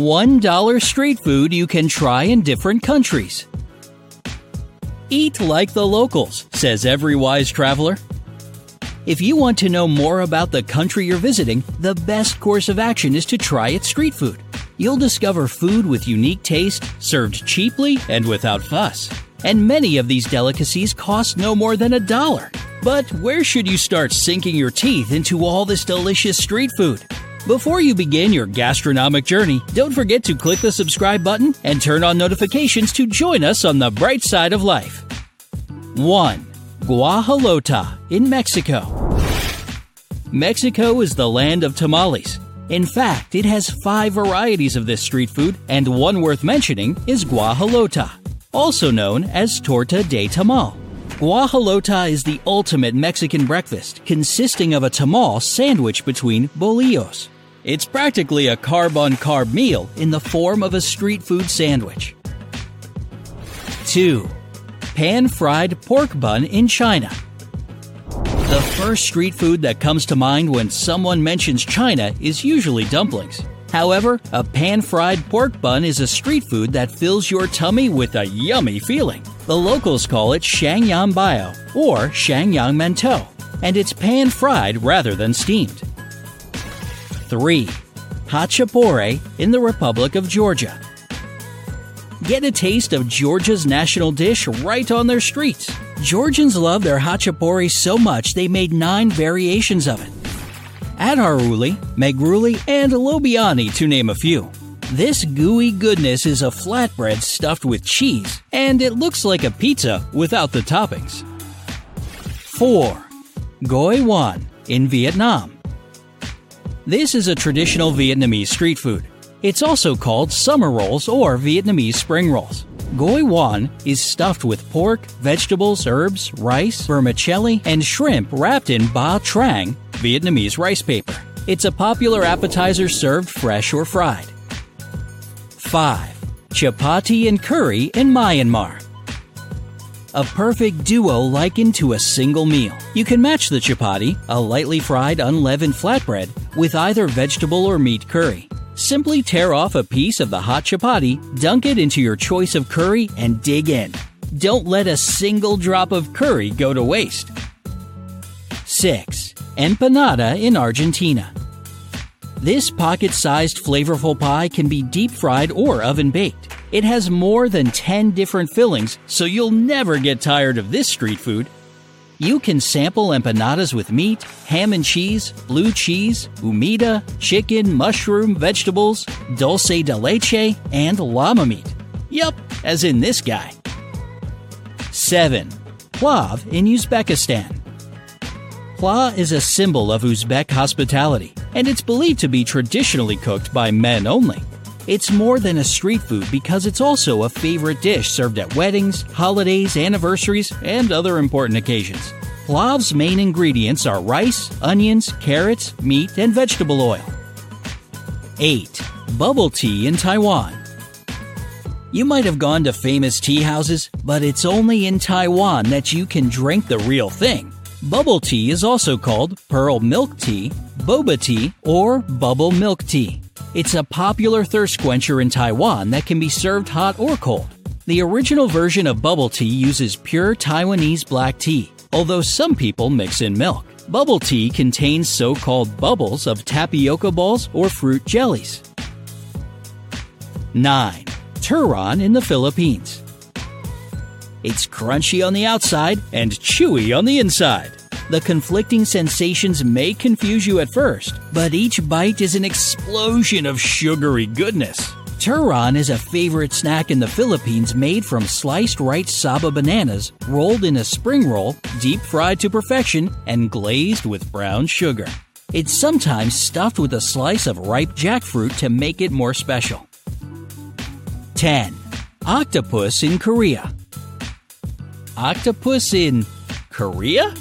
$1 street food you can try in different countries. Eat like the locals, says every wise traveler. If you want to know more about the country you're visiting, the best course of action is to try its street food. You'll discover food with unique taste, served cheaply and without fuss. And many of these delicacies cost no more than a dollar. But where should you start sinking your teeth into all this delicious street food? Before you begin your gastronomic journey, don't forget to click the subscribe button and turn on notifications to join us on the bright side of life. 1. Guajolota in Mexico. Mexico is the land of tamales. In fact, it has five varieties of this street food, and one worth mentioning is guajolota, also known as torta de tamal. Guajolota is the ultimate Mexican breakfast, consisting of a tamal sandwiched between bolillos. It's practically a carb on carb meal in the form of a street food sandwich. 2. Pan fried pork bun in China. The first street food that comes to mind when someone mentions China is usually dumplings. However, a pan fried pork bun is a street food that fills your tummy with a yummy feeling. The locals call it Shangyang Bao or Shangyang Mento, and it's pan fried rather than steamed. 3. Hachapuri in the Republic of Georgia. Get a taste of Georgia's national dish right on their streets. Georgians love their hachapuri so much they made nine variations of it. Adjaruli, Megruli, and Lobiani, to name a few. This gooey goodness is a flatbread stuffed with cheese, and it looks like a pizza without the toppings. 4. Goi Wan in Vietnam. This is a traditional Vietnamese street food. It's also called summer rolls or Vietnamese spring rolls. Goi wan is stuffed with pork, vegetables, herbs, rice, vermicelli, and shrimp wrapped in ba trang, Vietnamese rice paper. It's a popular appetizer served fresh or fried. 5. Chapati and curry in Myanmar. A perfect duo likened to a single meal. You can match the chapati, a lightly fried unleavened flatbread, with either vegetable or meat curry. Simply tear off a piece of the hot chapati, dunk it into your choice of curry, and dig in. Don't let a single drop of curry go to waste. 6. Empanada in Argentina. This pocket sized flavorful pie can be deep fried or oven baked. It has more than 10 different fillings, so you'll never get tired of this street food. You can sample empanadas with meat, ham and cheese, blue cheese, humita, chicken, mushroom, vegetables, dulce de leche, and llama meat. Yup, as in this guy. 7. Plav in Uzbekistan. Pla is a symbol of Uzbek hospitality, and it's believed to be traditionally cooked by men only. It's more than a street food because it's also a favorite dish served at weddings, holidays, anniversaries, and other important occasions. Plav's main ingredients are rice, onions, carrots, meat, and vegetable oil. 8. Bubble tea in Taiwan. You might have gone to famous tea houses, but it's only in Taiwan that you can drink the real thing. Bubble tea is also called pearl milk tea, boba tea, or bubble milk tea. It's a popular thirst quencher in Taiwan that can be served hot or cold. The original version of bubble tea uses pure Taiwanese black tea, although some people mix in milk. Bubble tea contains so called bubbles of tapioca balls or fruit jellies. 9. Turon in the Philippines. It's crunchy on the outside and chewy on the inside. The conflicting sensations may confuse you at first, but each bite is an explosion of sugary goodness. Turon is a favorite snack in the Philippines made from sliced ripe saba bananas, rolled in a spring roll, deep fried to perfection, and glazed with brown sugar. It's sometimes stuffed with a slice of ripe jackfruit to make it more special. 10. Octopus in Korea. Octopus in Korea?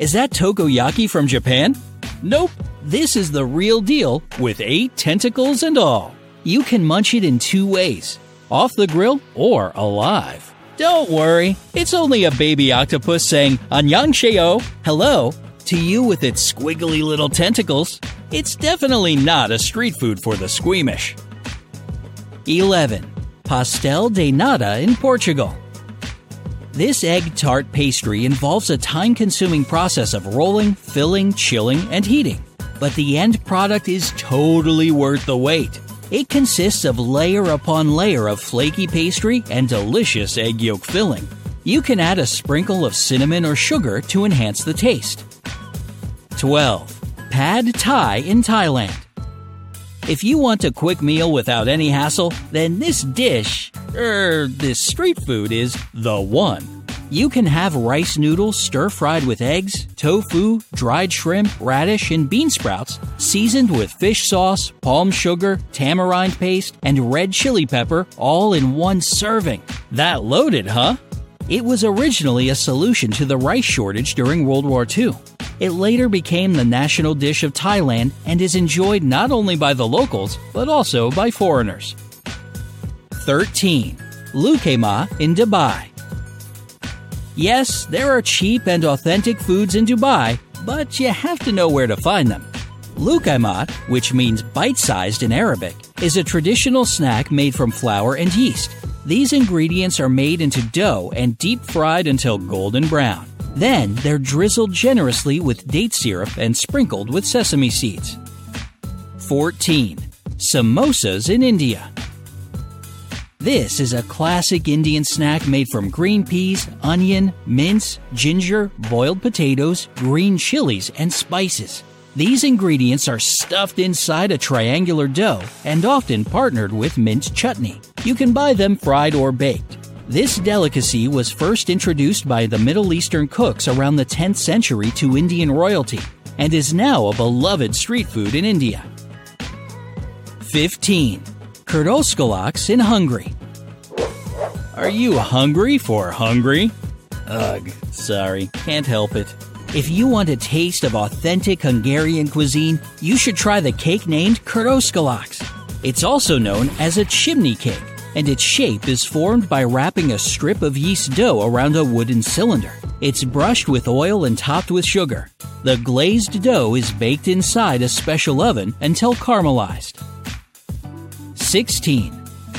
Is that takoyaki from Japan? Nope, this is the real deal with eight tentacles and all. You can munch it in two ways off the grill or alive. Don't worry, it's only a baby octopus saying annyeonghaseyo, hello, to you with its squiggly little tentacles. It's definitely not a street food for the squeamish. 11. Pastel de nata in Portugal. This egg tart pastry involves a time consuming process of rolling, filling, chilling, and heating. But the end product is totally worth the wait. It consists of layer upon layer of flaky pastry and delicious egg yolk filling. You can add a sprinkle of cinnamon or sugar to enhance the taste. 12. Pad Thai in Thailand. If you want a quick meal without any hassle, then this dish, er, this street food is the one. You can have rice noodles stir fried with eggs, tofu, dried shrimp, radish, and bean sprouts, seasoned with fish sauce, palm sugar, tamarind paste, and red chili pepper, all in one serving. That loaded, huh? It was originally a solution to the rice shortage during World War II. It later became the national dish of Thailand and is enjoyed not only by the locals, but also by foreigners. 13. Lukema in Dubai. Yes, there are cheap and authentic foods in Dubai, but you have to know where to find them. Lukaimat, which means bite sized in Arabic, is a traditional snack made from flour and yeast. These ingredients are made into dough and deep fried until golden brown. Then they're drizzled generously with date syrup and sprinkled with sesame seeds. 14. Samosas in India. This is a classic Indian snack made from green peas, onion, mince, ginger, boiled potatoes, green chilies, and spices. These ingredients are stuffed inside a triangular dough and often partnered with mint chutney. You can buy them fried or baked. This delicacy was first introduced by the Middle Eastern cooks around the 10th century to Indian royalty and is now a beloved street food in India. 15. Kurtoskalacs in Hungary. Are you hungry for hungry? Ugh, sorry, can't help it. If you want a taste of authentic Hungarian cuisine, you should try the cake named Kurtoskalacs. It's also known as a chimney cake, and its shape is formed by wrapping a strip of yeast dough around a wooden cylinder. It's brushed with oil and topped with sugar. The glazed dough is baked inside a special oven until caramelized. 16.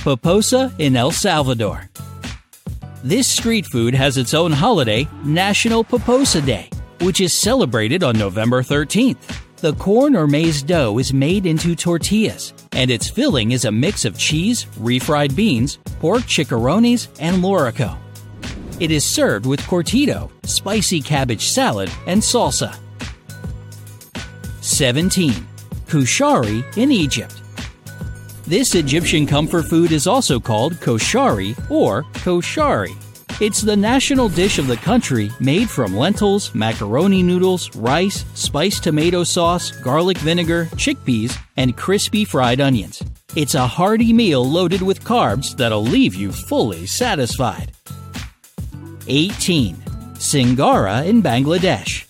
Pupusa in El Salvador. This street food has its own holiday, National Pupusa Day, which is celebrated on November 13th. The corn or maize dough is made into tortillas, and its filling is a mix of cheese, refried beans, pork chicharrones, and loroco. It is served with curtido, spicy cabbage salad, and salsa. 17. Kushari in Egypt. This Egyptian comfort food is also called koshari or koshari. It's the national dish of the country made from lentils, macaroni noodles, rice, spiced tomato sauce, garlic vinegar, chickpeas, and crispy fried onions. It's a hearty meal loaded with carbs that'll leave you fully satisfied. 18. Singara in Bangladesh.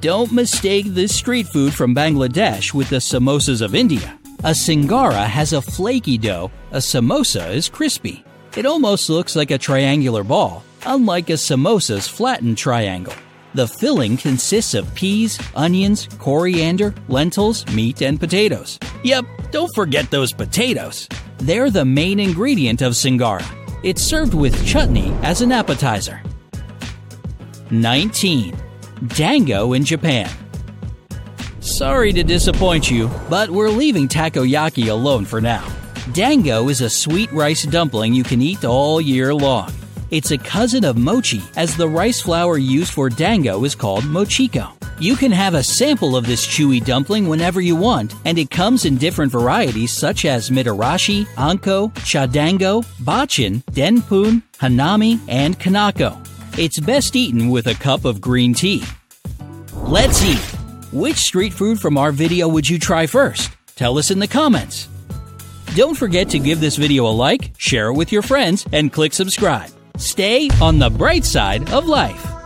Don't mistake this street food from Bangladesh with the samosas of India. A singara has a flaky dough, a samosa is crispy. It almost looks like a triangular ball, unlike a samosa's flattened triangle. The filling consists of peas, onions, coriander, lentils, meat, and potatoes. Yep, don't forget those potatoes. They're the main ingredient of singara. It's served with chutney as an appetizer. 19. Dango in Japan. Sorry to disappoint you, but we're leaving takoyaki alone for now. Dango is a sweet rice dumpling you can eat all year long. It's a cousin of mochi, as the rice flour used for dango is called mochiko. You can have a sample of this chewy dumpling whenever you want, and it comes in different varieties such as mitarashi, anko, chadango, bachin, denpun, hanami, and kanako. It's best eaten with a cup of green tea. Let's eat! Which street food from our video would you try first? Tell us in the comments. Don't forget to give this video a like, share it with your friends, and click subscribe. Stay on the bright side of life.